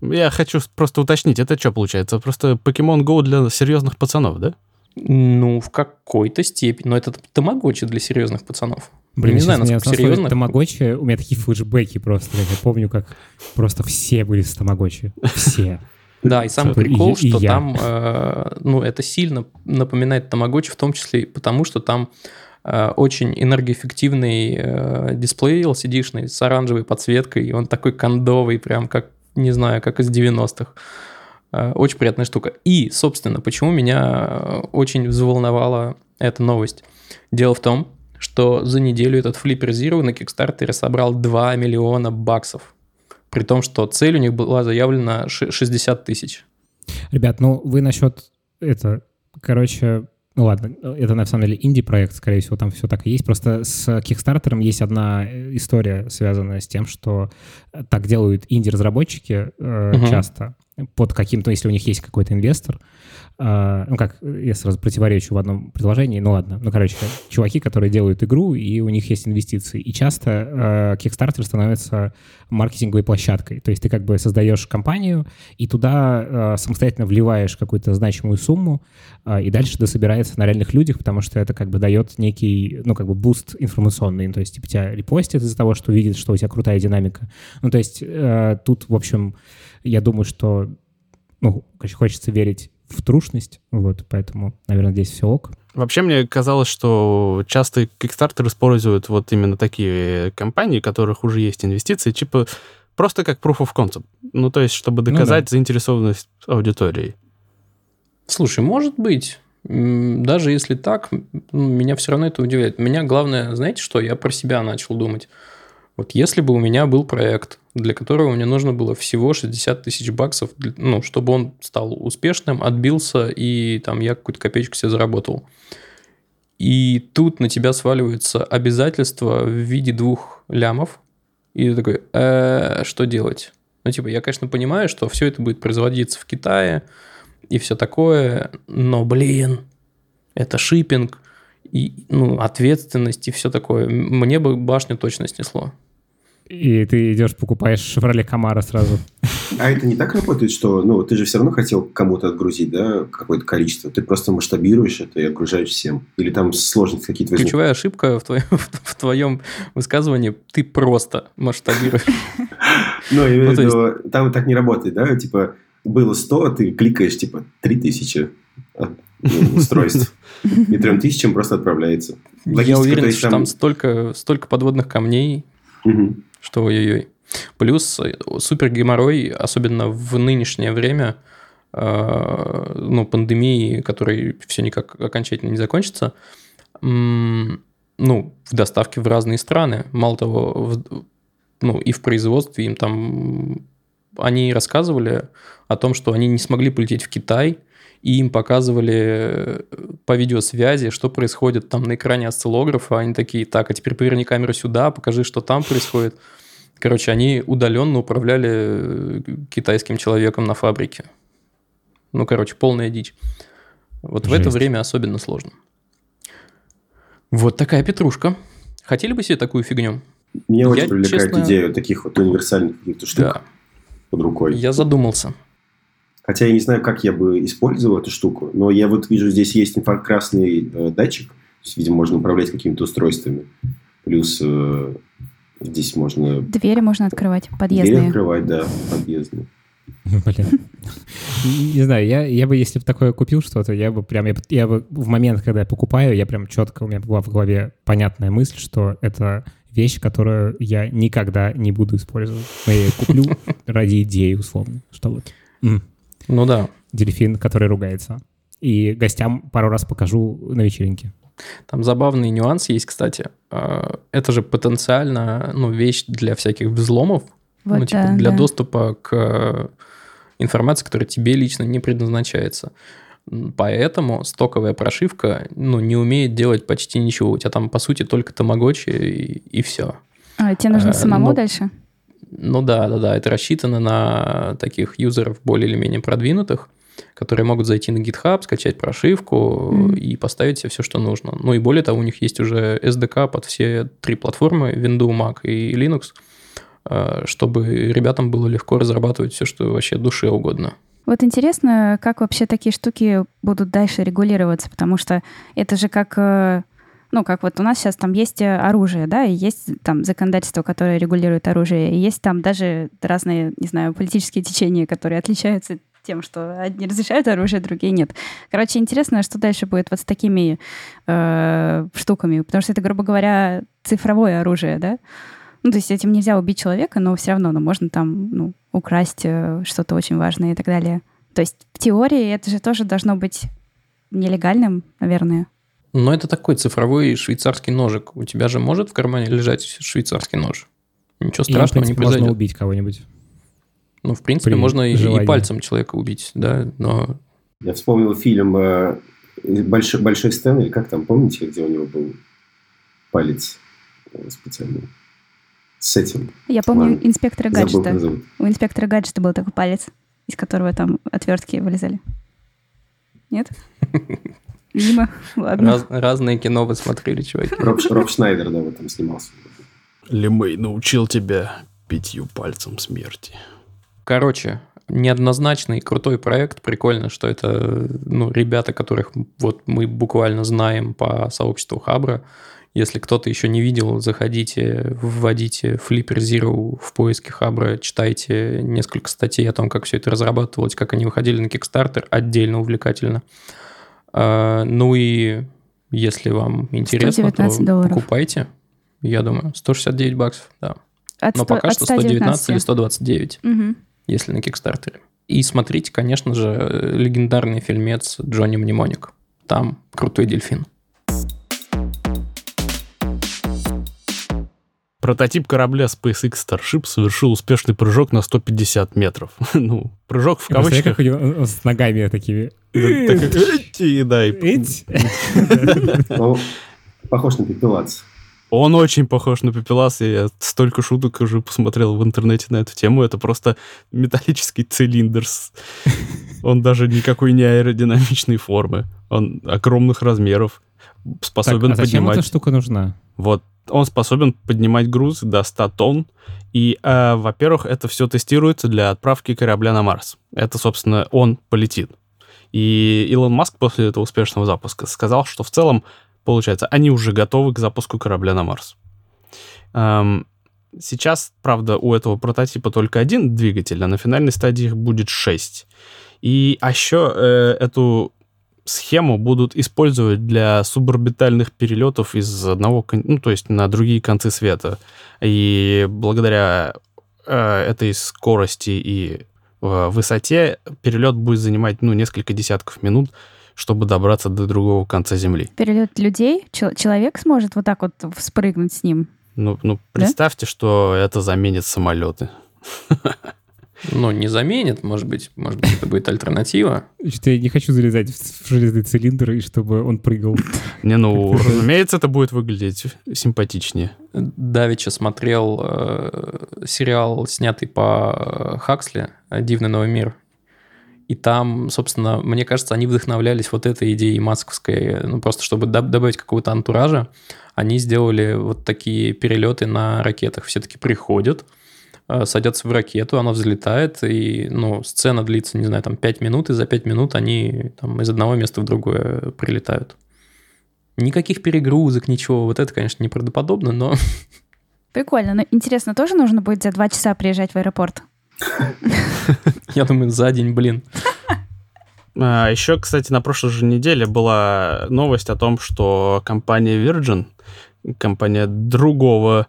Я хочу просто уточнить, это что получается? Просто Pokemon Go для серьезных пацанов, да?
Ну, в какой-то степени. Но это тамагочи для серьезных пацанов.
Блин,
не
сейчас
знаю, насколько серьезно.
Тамагочи, у меня такие флешбеки просто. Я помню, как просто все были с Тамагочи. Все.
Да, и самый
и-
прикол,
и
что
я.
там, э, ну, это сильно напоминает Тамагочи, в том числе и потому, что там э, очень энергоэффективный э, дисплей LCD-шный с оранжевой подсветкой, и он такой кондовый, прям как, не знаю, как из 90-х. Э, Очень приятная штука. И, собственно, почему меня э, очень взволновала эта новость? Дело в том, что за неделю этот Flipper Zero на Kickstarter собрал 2 миллиона баксов. При том, что цель у них была заявлена ш- 60 тысяч.
Ребят, ну вы насчет это короче, ну ладно, это на самом деле инди-проект, скорее всего, там все так и есть. Просто с Кикстартером есть одна история, связанная с тем, что так делают инди-разработчики э, угу. часто под каким-то, если у них есть какой-то инвестор, э, ну как, я сразу противоречу в одном предложении, ну ладно, ну короче, чуваки, которые делают игру, и у них есть инвестиции. И часто э, Kickstarter становится маркетинговой площадкой. То есть ты как бы создаешь кампанию, и туда э, самостоятельно вливаешь какую-то значимую сумму, и дальше это собирается на реальных людях, потому что это как бы дает некий, ну как бы буст информационный. То есть типа тебя репостят из-за того, что видят, что у тебя крутая динамика. Ну то есть тут, в общем, я думаю, что ну, хочется верить в трушность, вот, поэтому, наверное, здесь все ок.
Вообще, мне казалось, что часто Kickstarter используют вот именно такие компании, у которых уже есть инвестиции, типа просто как proof of concept. Ну, то есть, чтобы доказать ну, да. заинтересованность аудитории.
Слушай, может быть. Даже если так, меня все равно это удивляет. Меня главное, знаете что, я про себя начал думать. Вот если бы у меня был проект, для которого мне нужно было всего 60 тысяч баксов, ну, чтобы он стал успешным, отбился, и там я какую-то копеечку себе заработал. И тут на тебя сваливаются обязательства в виде двух лямов, и ты такой, э, что делать? Ну, типа, я, конечно, понимаю, что все это будет производиться в Китае и все такое, но, блин, это шиппинг, и, ну, ответственность и все такое. Мне бы башню точно снесло.
И ты идешь, покупаешь Chevrolet Camaro сразу.
А это не так работает, что ну, ты же все равно хотел кому-то отгрузить, да, какое-то количество. Ты просто масштабируешь это и отгружаешь всем. Или там сложности какие-то
возникают. Ключевая ошибка в твоем, [LAUGHS] в твоем высказывании – ты просто масштабируешь. [LAUGHS]
Ну, имею в виду, там так не работает, да? Типа, было 100, а ты кликаешь, типа, 3000 ну, устройств. [LAUGHS] И 3000 просто отправляется.
Я уверен, что там столько подводных камней, что ой-ой-ой. Плюс э, супер геморрой, особенно в нынешнее время, э, ну, пандемии, которой все никак окончательно не закончится, ну, в доставке в разные страны. Мало того, в, ну, и в производстве им там... Они рассказывали о том, что они не смогли полететь в Китай, и им показывали э, по видеосвязи, что происходит там на экране осциллографа. Они такие, так, а теперь поверни камеру сюда, покажи, что там происходит. Короче, они удаленно управляли э, китайским человеком на фабрике. Ну, короче, полная дичь. Вот Жесть. в это время особенно сложно. Вот такая петрушка. Хотели бы себе такую фигню?
Мне Я, очень привлекает честно... идея таких вот универсальных каких-то штук да. под рукой.
Я задумался.
Хотя я не знаю, как я бы использовал эту штуку, но я вот вижу, здесь есть инфракрасный э, датчик, то есть, видимо, можно управлять какими-то устройствами. Плюс э, здесь можно...
Двери можно открывать, подъездные.
Двери открывать, да, подъездные. [LAUGHS]
Блин. Не знаю, я, я бы, если бы такое купил что-то, я бы прям, я, я бы в момент, когда я покупаю, я прям четко, у меня была в голове понятная мысль, что это вещь, которую я никогда не буду использовать. Но я ее куплю [LAUGHS] ради идеи, условно, что вот.
Ну да.
Дельфин, который ругается. И гостям пару раз покажу на вечеринке.
Там забавный нюанс есть, кстати. А, это же потенциально ну, вещь для всяких взломов, вот ну, типа да, для да. доступа к информации, которая тебе лично не предназначается. Поэтому стоковая прошивка ну, не умеет делать почти ничего. У тебя там, по сути, только тамагочи и, и все.
А тебе нужно а, самому но... дальше?
Ну да, да, да, это рассчитано на таких юзеров более или менее продвинутых, которые могут зайти на GitHub, скачать прошивку mm-hmm. и поставить себе все, что нужно. Ну и более того, у них есть уже SDK под все три платформы, Windows, Mac и Linux, э, чтобы ребятам было легко разрабатывать все, что вообще душе угодно.
Вот интересно, как вообще такие штуки будут дальше регулироваться, потому что это же как э, ну, как вот у нас сейчас там есть э, оружие, да, и есть там законодательство, которое регулирует оружие, и есть там даже разные, не знаю, политические течения, которые отличаются тем, что одни разрешают оружие, другие нет. Короче, интересно, что дальше будет вот с такими э, штуками, потому что это, грубо говоря, цифровое оружие, да? Ну, то есть этим нельзя убить человека, но все равно, ну, можно там, ну, украсть э, что-то очень важное и так далее. То есть в теории это же тоже должно быть нелегальным, наверное.
Но это такой цифровой швейцарский ножик. У тебя же может в кармане лежать швейцарский нож? Ничего страшного и, принципе, не произойдет.
можно убить кого-нибудь.
Ну, в принципе, При можно и, и пальцем человека убить, да, но...
Я вспомнил фильм э, большой, большой Стэн, или как там, помните, где у него был палец э, специальный? С этим.
Я помню
Ладно.
инспектора
Забыл,
гаджета.
зовут.
У инспектора гаджета был такой палец, из которого там отвертки вылезали. Нет? [LAUGHS] Мимо. Ладно.
Раз- разные кино вы смотрели, чуваки.
Роб, Роб Шнайдер, да, в этом снимался.
Лемей научил тебя пятью пальцем смерти.
Короче, неоднозначный крутой проект. Прикольно, что это ну, ребята, которых вот мы буквально знаем по сообществу Хабра. Если кто-то еще не видел, заходите, вводите Flipper Zero в поиске Хабра, читайте несколько статей о том, как все это разрабатывалось, как они выходили на Kickstarter, отдельно увлекательно. А, Ну и если вам интересно, то
119 долларов.
покупайте. Я думаю, 169 баксов, да.
От
Но
сто-
пока
от
что 119 или
119.
129
Мгм.
если на Кикстартере. И смотрите, конечно же, легендарный фильмец Джонни Мнемоник. Там крутой дельфин.
Прототип корабля SpaceX Starship совершил успешный прыжок на 150 метров. [LAUGHS] ну, прыжок в кавычках.
как у него с ногами такими.
Да, так, и
похож на пепелац.
Он очень похож на Пепелас, и я столько шуток уже посмотрел в интернете на эту тему. Это просто металлический цилиндр. Он даже никакой не аэродинамичной формы. Он огромных размеров.
Так,
Способен
а зачем
поднимать...
эта штука нужна?
Вот. Он способен поднимать груз до 100 тонн. И, э, во-первых, это все тестируется для отправки корабля на Марс. Это, собственно, он полетит. И Илон Маск после этого успешного запуска сказал, что в целом, получается, они уже готовы к запуску корабля на Марс. Эм, сейчас, правда, у этого прототипа только один двигатель, а на финальной стадии их будет шесть. И а еще э, эту схему будут использовать для суборбитальных перелетов из одного, ну, то есть на другие концы света. И благодаря э, этой скорости и э, высоте перелет будет занимать, ну, несколько десятков минут, чтобы добраться до другого конца Земли.
Перелет людей, чел- человек сможет вот так вот спрыгнуть с ним.
Ну, ну представьте, что это заменит самолеты. [LAUGHS]
Ну, не заменит, может быть, может быть, это будет альтернатива.
Что я не хочу залезать в железный цилиндр, и чтобы он прыгал.
Не, ну, [LAUGHS] разумеется, это будет выглядеть симпатичнее.
Давича смотрел э, сериал, снятый по э, Хаксли «Дивный новый мир». И там, собственно, мне кажется, они вдохновлялись вот этой идеей масковской, ну, просто чтобы доб- добавить какого-то антуража, они сделали вот такие перелеты на ракетах. Все-таки приходят, э, садятся в ракету, она взлетает, и, ну, сцена длится, не знаю, там 5 минут, и за 5 минут они там из одного места в другое прилетают. Никаких перегрузок, ничего. Вот это, конечно, неправдоподобно, но [LAUGHS]
Прикольно. Но интересно, тоже нужно будет за два часа приезжать в аэропорт?
я думаю, за день, блин. [LAUGHS]
А, еще, кстати, на прошлой же неделе была новость о том, что компания Virgin, компания другого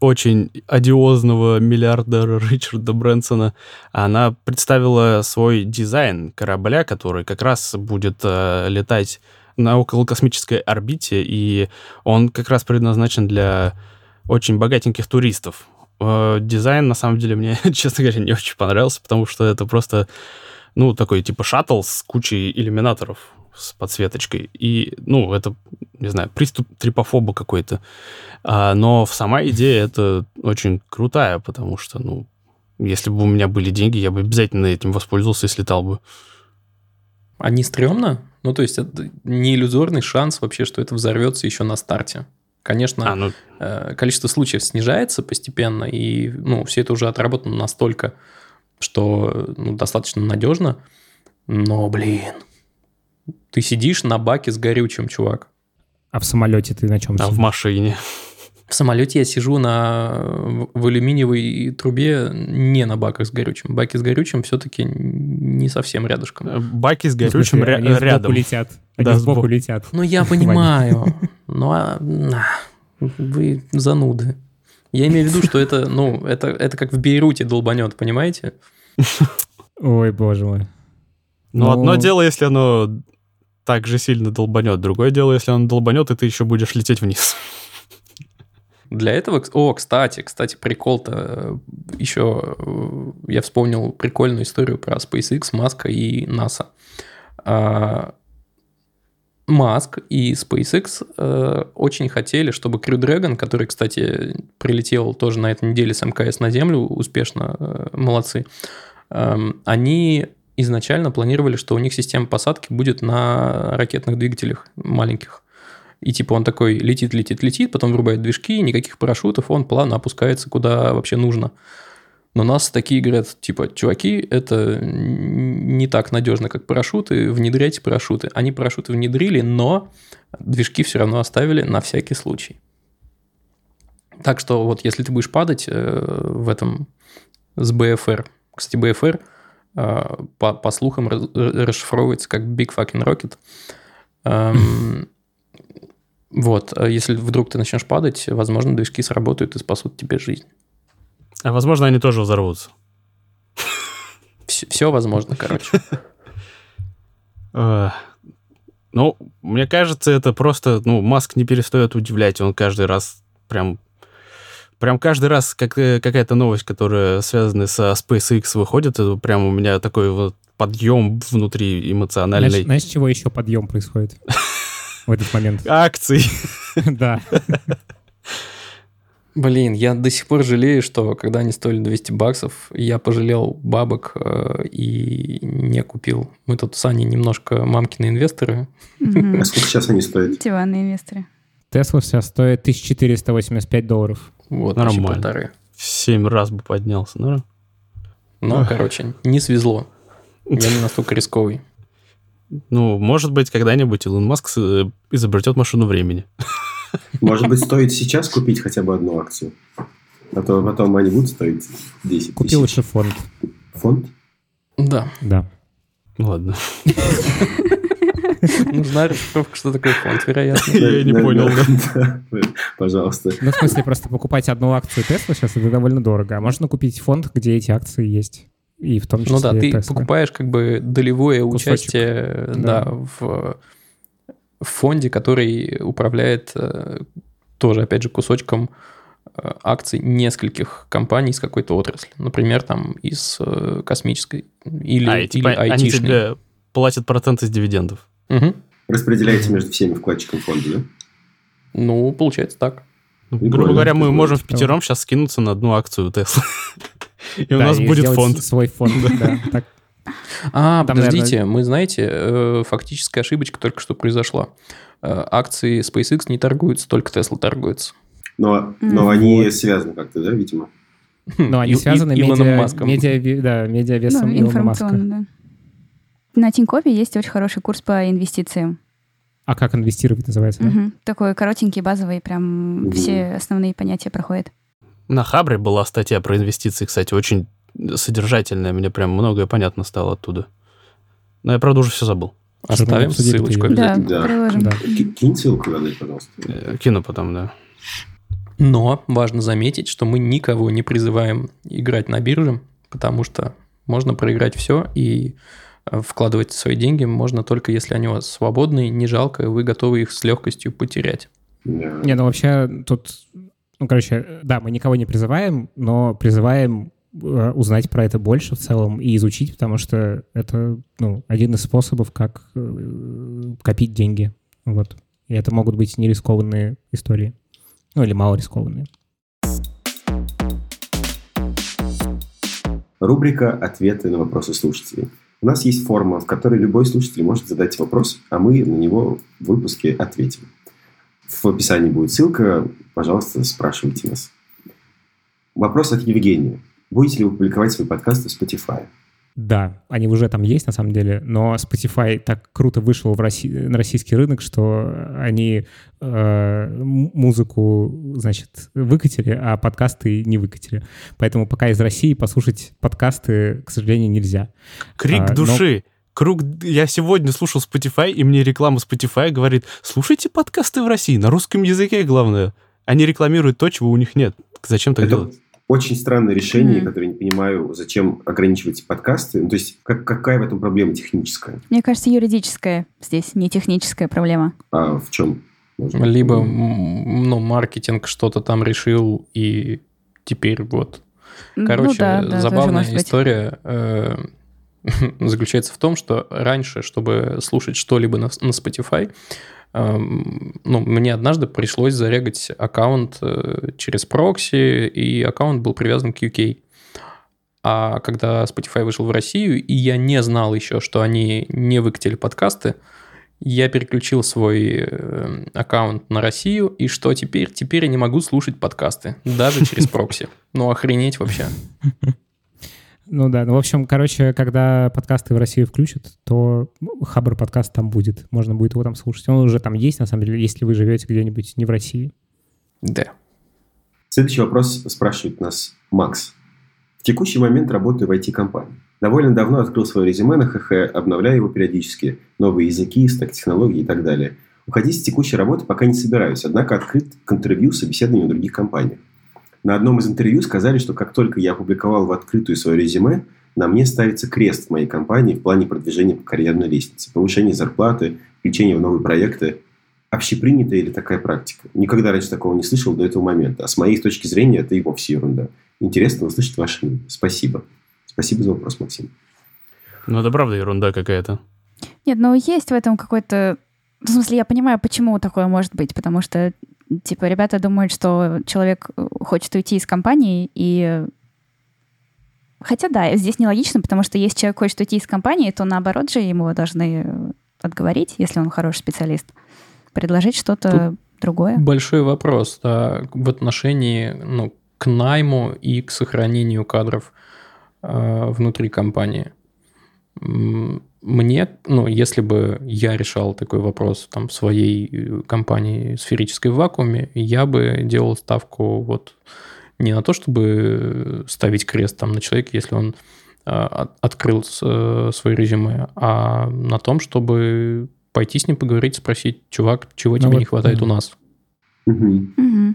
очень одиозного миллиардера [LAUGHS] Ричарда Брэнсона, она представила свой дизайн корабля, который как раз будет э, летать на околокосмической орбите, и он как раз предназначен для очень богатеньких туристов. Э, Дизайн, на самом деле, мне, [LAUGHS] честно говоря, не очень понравился, потому что это просто ну, такой типа шаттл с кучей иллюминаторов с подсветочкой. И, ну, это, не знаю, приступ трипофоба какой-то. А, но сама идея это очень крутая, потому что, ну, если бы у меня были деньги, я бы обязательно этим воспользовался и слетал бы.
А не стрёмно? Ну, то есть, это не иллюзорный шанс вообще, что это взорвется еще на старте. Конечно,
А, ну,
э, количество случаев снижается постепенно, и ну, все это уже отработано настолько, что ну, достаточно надежно. Но, блин, ты сидишь на баке с горючим, чувак.
А в самолете ты на чем
а в машине.
В самолете я сижу на, в алюминиевой трубе не на баках с горючим. Баки с горючим все-таки не совсем рядышком.
Баки с горючим ря-
они сбоку
рядом.
летят. Они
Да,
сбоку
сбоку.
летят.
Ну, я [LAUGHS] понимаю. [LAUGHS] Ну, а, вы зануды. Я имею в виду, что это, ну, это, это как в Бейруте долбанет, понимаете? [LAUGHS]
Ой, боже мой.
Но
Ну-
одно дело, если оно так же сильно долбанет. Другое дело, если оно долбанет, и ты еще будешь лететь вниз.
Для этого... О, кстати, кстати, прикол-то еще... э, Я вспомнил прикольную историю про SpaceX, Маска и НАСА. А, Маск и SpaceX э, очень хотели, чтобы Crew Dragon, который, кстати, прилетел тоже на этой неделе с МКС на Землю, успешно, э, молодцы, э, они изначально планировали, что у них система посадки будет на ракетных двигателях маленьких. И типа он такой летит, летит, летит, потом врубает движки, никаких парашютов, он плавно опускается куда вообще нужно. Но нас такие говорят, типа, чуваки, это не так надежно, как парашюты, внедряйте парашюты. Они парашюты внедрили, но движки все равно оставили на всякий случай. Так что вот если ты будешь падать э, в этом с БФР, кстати, БФР по, по слухам расшифровывается как Big Fucking Rocket. Эм, [LAUGHS] вот, а если вдруг ты начнешь падать, возможно, движки сработают и спасут тебе жизнь.
А возможно, они тоже взорвутся.
Все, все возможно, короче. [LAUGHS]
Ну, мне кажется, это просто, ну, Маск не перестает удивлять, он каждый раз прям прям каждый раз как, э, какая-то новость, которая связана со SpaceX выходит, это прям у меня такой вот подъем внутри эмоциональный.
Знаешь, знаешь, чего еще подъем происходит в этот момент? [LAUGHS]
Акций. [LAUGHS]
Да.
Блин, я до сих пор жалею, что когда они стоили 200 баксов, я пожалел бабок э, и не купил. Мы тут с Аней немножко мамкины инвесторы.
А сколько сейчас они стоят?
Диванные инвесторы.
Тесла сейчас стоит 1485 долларов.
Вот,
Нормально.
полторы.
В семь раз бы поднялся, ну.
Но,
Ах.
короче, не свезло. Я не настолько рисковый.
Ну, может быть, когда-нибудь Илон Маск э, изобретет машину времени.
Может быть, стоит сейчас купить хотя бы одну акцию? А то потом они будут стоить 10
Купи
тысяч.
лучше фонд.
Фонд?
Да.
Да.
Ладно. [LAUGHS]
Нужна расшифровка, что такое фонд, вероятно.
Я не понял, [LAUGHS]
Пожалуйста.
Ну, в смысле, просто покупать одну акцию Tesla сейчас это довольно дорого. А можно купить фонд, где эти акции есть. И в том числе
Ну да, ты покупаешь как бы долевое участие
Да.
в, фонде, который управляет э, тоже, опять же, кусочком э, акций нескольких компаний из какой-то отрасли. Например, там из э, космической или,
А, и типа
или
они тебе платят проценты с дивидендов.
Мгм.
Распределяете между всеми вкладчиками фонда, да?
Ну, получается так.
Ну, Грубо говоря, мы можем в пятером сейчас скинуться на одну акцию Tesla. [LAUGHS] И у нас будет фонд.
свой фонд, [LAUGHS] да.
А, подождите, мы, знаете, э, фактическая ошибочка только что произошла. Э, Акции SpaceX не торгуются, только Tesla торгуется.
Но, но они связаны как-то, да, видимо?
Но они связаны медиа,
Маском.
медиа, да, медиавесом Илона Маска.
информационно, да. На Тинькоффе есть очень хороший курс по инвестициям.
А как инвестировать называется? да?
Мгм. Такой коротенький, базовый, прям
Мгм.
все основные понятия проходят.
На Хабре была статья про инвестиции, кстати, очень содержательная. Мне прям многое понятно стало оттуда. Но я, правда, уже все забыл.
Оставим
обсудили
ссылочку обязательно.
Да,
Да.
приложим.
Да.
Ки- Кинь ссылку, пожалуйста.
Э, Кину потом, да.
Но важно заметить, что мы никого не призываем играть на бирже, потому что можно проиграть все, и вкладывать свои деньги можно только если они у вас свободные, не жалко, и вы готовы их с легкостью потерять.
Да.
Не, ну вообще тут, ну, короче, да, мы никого не призываем, но призываем э, узнать про это больше в целом и изучить, потому что это, ну, один из способов, как э, копить деньги. Вот. И это могут быть нерискованные истории. Ну, или мало рискованные.
Рубрика «Ответы на вопросы слушателей». У нас есть форма, в которой любой слушатель может задать вопрос, а мы на него в выпуске ответим. В описании будет ссылка, пожалуйста, спрашивайте нас. Вопрос от Евгения. Будете ли вы публиковать свои подкасты в Spotify?
Да, они уже там есть, на самом деле, но Spotify так круто вышел в Росси- на российский рынок, что они э, музыку, значит, выкатили, а подкасты не выкатили. Поэтому пока из России послушать подкасты, к сожалению, нельзя.
Крик
А, но-
души. Круг... Я сегодня слушал Spotify, и мне реклама Spotify говорит, слушайте подкасты в России, на русском языке, главное. Они рекламируют то, чего у них нет. Зачем так
Это
делать?
Очень странное решение,
Мгм.
которое не понимаю, зачем ограничивать подкасты. Ну, то есть, как- какая в этом проблема техническая?
Мне кажется, юридическая здесь, не техническая проблема.
А в чем? Быть?
Либо, м, ну, маркетинг что-то там решил, и теперь вот
Ну
Короче,
да, да, тоже
забавная история. Э, [LAUGHS] заключается в том, что раньше, чтобы слушать что-либо на, на Spotify, ну, мне однажды пришлось зарегать аккаунт э, через прокси, и аккаунт был привязан к UK. А когда Spotify вышел в Россию, и я не знал еще, что они не выкатили подкасты, я переключил свой э, аккаунт на Россию, и что теперь? Теперь я не могу слушать подкасты, даже через прокси. Ну, охренеть вообще.
Ну да, ну в общем, короче, когда подкасты в Россию включат, то Хабр подкаст там будет. Можно будет его там слушать. Он уже там есть, на самом деле, если вы живете где-нибудь не в России.
Да.
Следующий вопрос спрашивает нас Макс. В текущий момент работаю в IT-компании. Довольно давно открыл свое резюме на ХХ, обновляю его периодически. Новые языки, стак технологии и так далее. Уходить с текущей работы пока не собираюсь, однако открыт к интервью, собеседованию в других компаниях. На одном из интервью сказали, что как только я опубликовал в открытую свое резюме, на мне ставится крест в моей компании в плане продвижения по карьерной лестнице, повышения зарплаты, включения в новые проекты. Общепринятая или такая практика? Никогда раньше такого не слышал до этого момента. А с моей точки зрения это и вовсе ерунда. Интересно услышать ваше мнение. Спасибо. Спасибо за вопрос, Максим.
Ну, это правда ерунда какая-то.
Нет, ну есть в этом какой-то... В смысле, я понимаю, почему такое может быть, потому что, типа, ребята думают, что человек э, хочет уйти из компании, и... Хотя да, здесь нелогично, потому что если человек хочет уйти из компании, то наоборот же ему должны отговорить, если он хороший специалист, предложить что-то другое.
Большой вопрос да, в отношении ну, к найму и к сохранению кадров э, внутри компании. Мне, ну, если бы я решал такой вопрос там в своей э, компании сферической в вакууме, я бы делал ставку вот не на то, чтобы ставить крест там на человеке, если он э, открыл э, свой резюме, а на том, чтобы пойти с ним поговорить, спросить, чувак, чего ну тебе вот, не хватает угу. у нас.
Угу. Угу.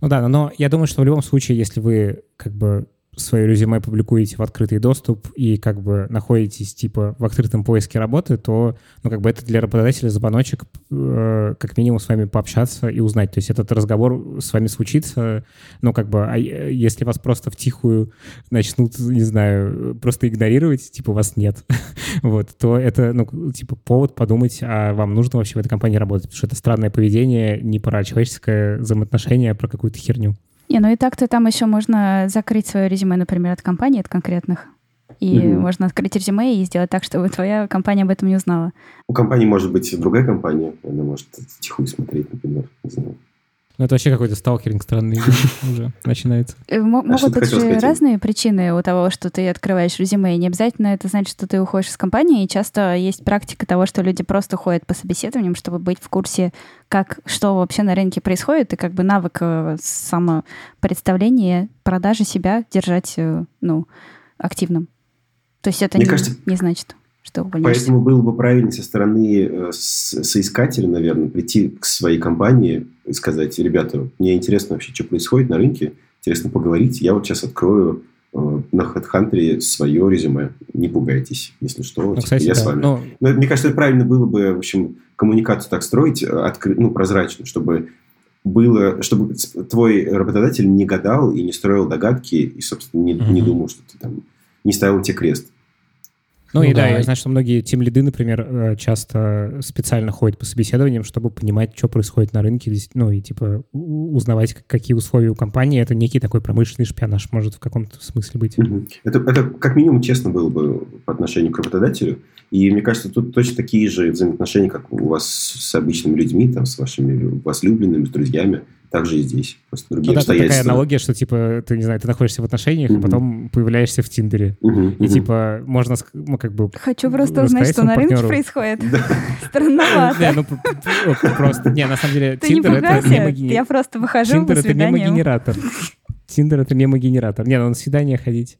Ну да, но я думаю, что в любом случае, если вы как бы свое резюме публикуете в открытый доступ и как бы находитесь типа в открытом поиске работы, то ну как бы это для работодателя звоночек э, как минимум с вами пообщаться и узнать. То есть этот разговор с вами случится, ну как бы, а если вас просто втихую начнут, не знаю, просто игнорировать, типа вас нет, [LAUGHS] вот, то это, ну, типа повод подумать, а вам нужно вообще в этой компании работать, потому что это странное поведение не про человеческое взаимоотношение, а про какую-то херню.
Не, ну и так-то там еще можно закрыть свое резюме, например, от компании, от конкретных. И угу. можно открыть резюме и сделать так, чтобы твоя компания об этом не узнала.
У компании может быть другая компания, она может тихую смотреть, например, не знаю.
Ну, это вообще какой-то сталкеринг странный [LAUGHS] уже начинается.
Э, могут быть же разные причины у того, что ты открываешь резюме. И не обязательно это значит, что ты уходишь из компании. И часто есть практика того, что люди просто ходят по собеседованиям, чтобы быть в курсе, как, что вообще на рынке происходит, и как бы навык э, самопредставления, продажи себя держать, э, ну, активным. То есть это не, кажется, не значит что
увольняешься. Поэтому было бы правильно со стороны э, соискателя, наверное, прийти к своей компании и сказать, ребята, мне интересно вообще, что происходит на рынке, интересно поговорить. Я вот сейчас открою э, на HeadHunter свое резюме. Не пугайтесь, если что. Ну, типа, кстати, я да. с вами. Но... Но мне кажется, это правильно было бы, в общем, коммуникацию так строить, э, откры... ну, прозрачно, чтобы было, чтобы твой работодатель не гадал и не строил догадки и, собственно, не, mm-hmm. не думал, что ты там не ставил тебе крест.
Ну, ну и да, да, я знаю, что многие тем лиды, например, э, часто специально ходят по собеседованиям, чтобы понимать, что происходит на рынке, ну и типа узнавать, какие условия у компании. Это некий такой промышленный шпионаж может в каком-то смысле быть.
Это, это как минимум честно было бы по отношению к работодателю. И мне кажется, тут точно такие же взаимоотношения, как у вас с обычными людьми, там, с вашими возлюбленными, с друзьями также и здесь. Просто другие ну, обстоятельства.
такая аналогия, что, типа, ты, не знаю, ты находишься в отношениях, угу. а потом появляешься в Tinder е. Угу, и, угу. типа, можно, ну, как бы...
Хочу просто узнать, что на рынке происходит. [LAUGHS] Странновато.
ну, просто... Не, на самом деле, Tinder — это
мемогенератор. Я просто выхожу
Тиндер — это мемогенератор. Тиндер — это мемогенератор. Не, ну, на свидание ходить.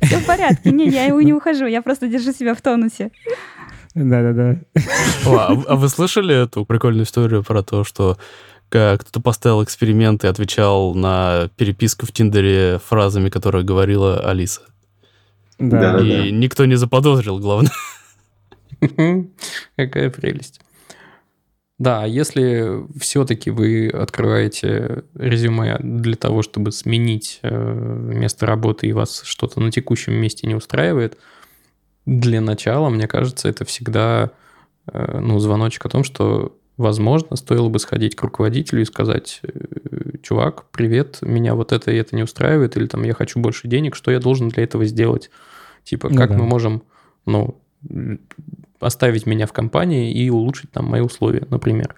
Все в порядке. Не, я не ухожу. Я просто держу себя в тонусе.
Да-да-да.
А, а вы слышали эту прикольную историю про то, что кто-то поставил эксперимент и отвечал на переписку в Тиндере фразами, которые говорила Алиса.
Да.
И да, никто не заподозрил, главное.
Какая прелесть. Да, если все-таки вы открываете резюме для того, чтобы сменить э, место работы и вас что-то на текущем месте не устраивает, Для начала, мне кажется, это всегда э, ну, звоночек о том, что, возможно, стоило бы сходить к руководителю и сказать, э, чувак, привет, меня вот это и это не устраивает, или там я хочу больше денег, что я должен для этого сделать? Типа,
Ну
как
да.
мы можем, ну, оставить меня в компании и улучшить там мои условия, например.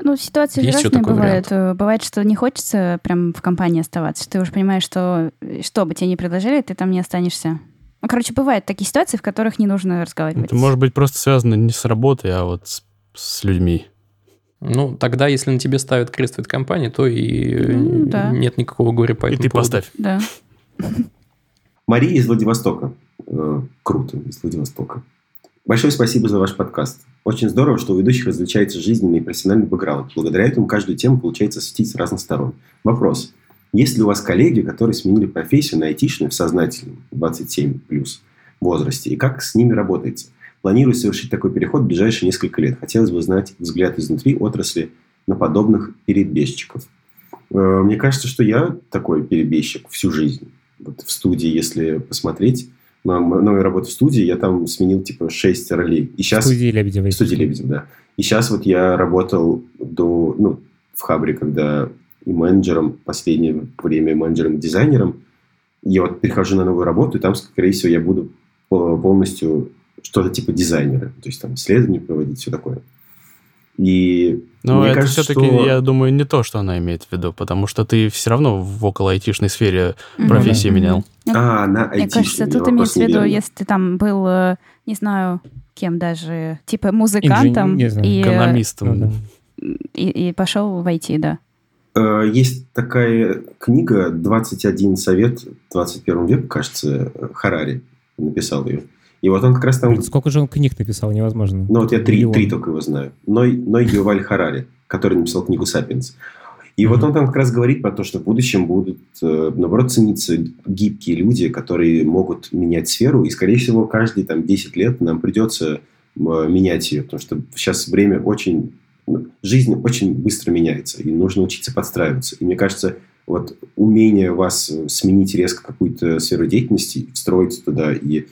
Ну, ситуации
Есть
разные бывают. Э, Бывает, что не хочется прям в компании оставаться. Ты уже понимаешь, что что бы тебе ни предложили, ты там не останешься. Ну, короче, бывают такие ситуации, в которых не нужно разговаривать.
Это может быть просто связано не с работой, а вот с, с людьми.
Ну, тогда, если на тебе ставят крест в этой компании, то и
Ну, да.
нет никакого горя по
И
этому
ты
поводу.
поставь.
Да.
Мария из Владивостока. Э, круто, из Владивостока. Большое спасибо за ваш подкаст. Очень здорово, что у ведущих различается жизненный и профессиональный бэкграунд. Благодаря этому каждую тему получается осветить с разных сторон. Вопрос. Есть ли у вас коллеги, которые сменили профессию на айтишную в сознательном 27 плюс возрасте? И как с ними работаете? Планирую совершить такой переход в ближайшие несколько лет. Хотелось бы знать взгляд изнутри отрасли на подобных перебежчиков. Э, Мне кажется, что я такой перебежчик всю жизнь. Вот в студии, если посмотреть, на на мою работу в студии, я там сменил типа 6 ролей. И
В
сейчас...
студии Лебедева.
В студии Лебедев, да. И сейчас вот я работал до, ну, в Хабре, когда и менеджером, последнее время менеджером и дизайнером. И вот перехожу на новую работу, и там, скорее всего, я буду по- полностью что-то типа дизайнера. То есть там исследования проводить, все такое. И
Но
мне
это
кажется,
все-таки,
что-
я думаю, не то, что она имеет в виду, потому что ты все равно в около айтишной сфере
Мгм.
профессии
Мгм.
менял.
А, на
Мне кажется, тут имеется в виду, если ты там был, э, не знаю, кем даже, типа музыкантом,
знаю,
и, э,
Экономистом.
Ну да.
и, и пошел в IT, да.
Э, Есть такая книга «21 совет 21 века», кажется, Харари написал ее. И вот он как раз там...
Блин, сколько же он книг написал, невозможно.
Ну вот я три,
Миллион.
три только его знаю. Ной, Ной Юваль Харари, который написал книгу «Сапиенс». И вот он там как раз говорит про то, что в будущем будут, э, наоборот, цениться гибкие люди, которые могут менять сферу. И, скорее всего, каждые там, 10 лет нам придется менять ее. Потому что сейчас время очень... ну, Жизнь очень быстро меняется. И нужно учиться подстраиваться. И мне кажется, вот умение вас э, сменить резко какую-то сферу деятельности, встроиться туда и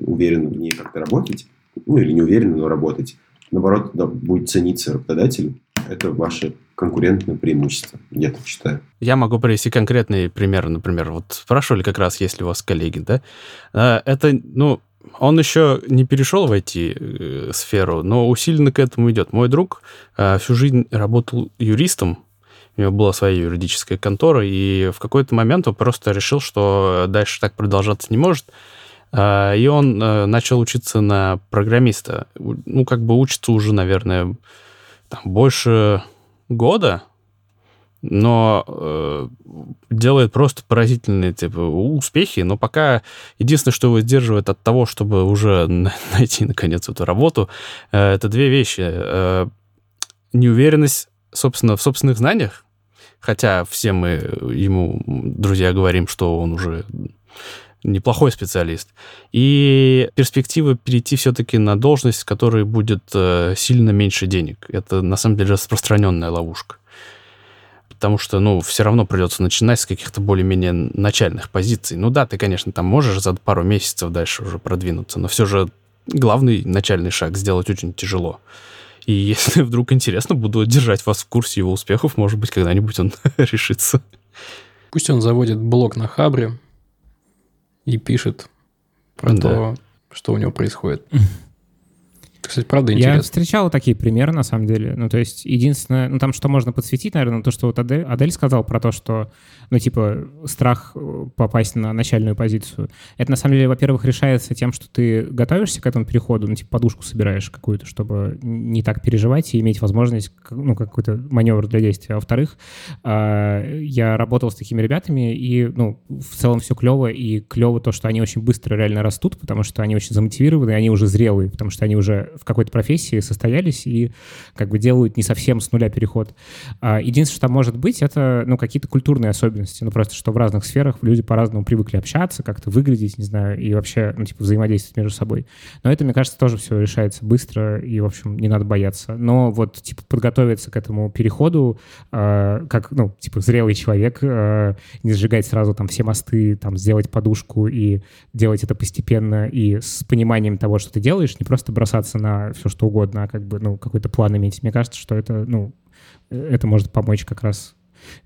уверенно в ней как-то работать, ну или не уверенно, но работать, наоборот, да, будет цениться работодателю. Это ваше конкурентное преимущество, я так считаю.
Я могу привести конкретный пример, например, вот спрашивали как раз, есть ли у вас коллеги, да? А, Это, ну, он еще не перешел в IT-сферу, но усиленно к этому идет. Мой друг а, всю жизнь работал юристом, у него была своя юридическая контора, и в какой-то момент он просто решил, что дальше так продолжаться не может, и он э, начал учиться на программиста. Ну, как бы учится уже, наверное, там, больше года, но э, делает просто поразительные типа, успехи, но пока единственное, что его сдерживает от того, чтобы уже [LAUGHS] на- найти, наконец, эту работу, э, это две вещи. Э, неуверенность, собственно, в собственных знаниях, хотя все мы ему, друзья, говорим, что он уже неплохой специалист, и перспектива перейти все-таки на должность, в которой будет э, сильно меньше денег. Это, на самом деле, распространенная ловушка. Потому что, ну, все равно придется начинать с каких-то более-менее начальных позиций. Ну да, ты, конечно, там можешь за пару месяцев дальше уже продвинуться, но все же главный начальный шаг сделать очень тяжело. И [LAUGHS] если вдруг интересно, буду держать вас в курсе его успехов, может быть, когда-нибудь он [LAUGHS] решится.
Пусть он заводит блог на Хабре и пишет про
Да.
то, что у него происходит. [LAUGHS] Кстати, правда
Я
интересно.
встречал такие примеры, на самом деле. Ну, то есть, единственное, ну, там, что можно подсветить, наверное, то, что вот Адель, Адель сказал про то, что, ну, типа, страх э, попасть на начальную позицию. Это, на самом деле, во-первых, решается тем, что ты готовишься к этому переходу, ну, типа, подушку собираешь какую-то, чтобы не так переживать и иметь возможность, ну, какой-то маневр для действия. А во-вторых, а, я работал с такими ребятами, и, ну, в целом все клево, и клево то, что они очень быстро реально растут, потому что они очень замотивированы, они уже зрелые, потому что они уже в какой-то профессии состоялись и как бы делают не совсем с нуля переход. А единственное, что там может быть, это ну, какие-то культурные особенности. Ну, просто что в разных сферах люди по-разному привыкли общаться, как-то выглядеть, не знаю, и вообще, ну, типа, взаимодействовать между собой. Но это, мне кажется, тоже все решается быстро, и, в общем, не надо бояться. Но вот, типа, подготовиться к этому переходу, э, как, ну, типа, зрелый человек, э, не сжигать сразу там все мосты, там, сделать подушку и делать это постепенно и с пониманием того, что ты делаешь, не просто бросаться на все, что угодно, а как бы, ну, какой-то план иметь. Мне кажется, что это, ну, это может помочь как раз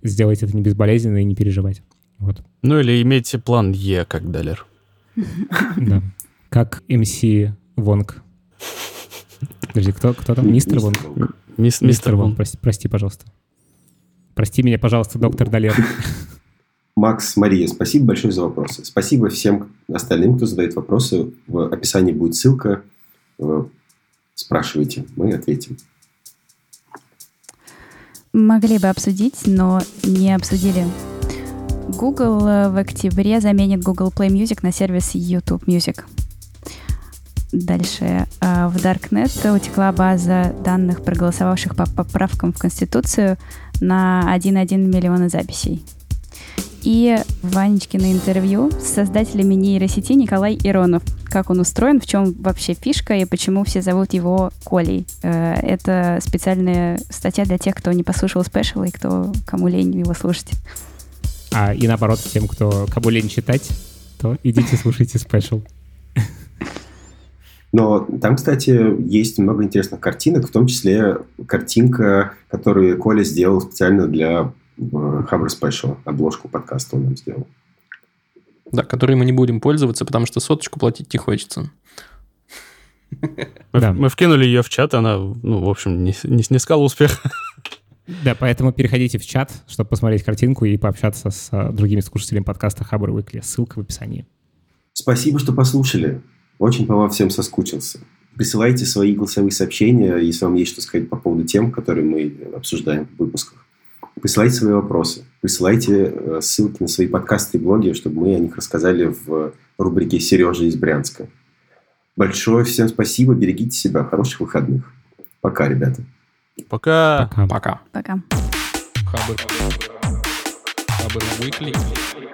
сделать это не безболезненно и не переживать. Вот.
Ну или имейте план Е, как Далер.
Да. Как МС Вонг. Подожди, кто, кто там? Мистер Вонг?
Мис-
Мистер Вонг, прости, прости, пожалуйста. Прости меня, пожалуйста, доктор Далер.
Макс, Мария, спасибо большое за вопросы. Спасибо всем остальным, кто задает вопросы. В описании будет ссылка. Спрашивайте, мы ответим.
Могли бы обсудить, но не обсудили. Google в октябре заменит Google Play Music на сервис YouTube Music. Дальше. А, В Darknet утекла база данных проголосовавших по поправкам в Конституцию на 1,1 миллиона записей. И Ванечкино интервью с создателями нейросети Николай Иронов. Как он устроен, в чем вообще фишка и почему все зовут его Колей. Э, Это специальная статья для тех, кто не послушал спешл и кто кому лень его слушать.
А и наоборот, тем, кто кому лень читать, то идите слушайте спешл.
Но там, кстати, есть много интересных картинок, в том числе картинка, которую Коля сделал специально для Хабр Special. Обложку подкаста он нам сделал.
Да, который мы не будем пользоваться, потому что соточку платить не хочется.
Мы,
Да.
мы вкинули ее в чат, она, ну, в общем, не, не снискала успеха.
Да, поэтому переходите в чат, чтобы посмотреть картинку и пообщаться с а, другими слушателями подкаста Хабр Weekly. Ссылка в описании.
Спасибо, что послушали. Очень по вам всем соскучился. Присылайте свои голосовые сообщения, если вам есть что сказать по поводу тем, которые мы обсуждаем в выпусках. Присылайте свои вопросы. Присылайте э, ссылки на свои подкасты и блоги, чтобы мы о них рассказали в рубрике «Сережа из Брянска». Большое всем спасибо. Берегите себя. Хороших выходных. Пока, ребята.
Пока.
Пока.
Пока.
Пока.
Хабр.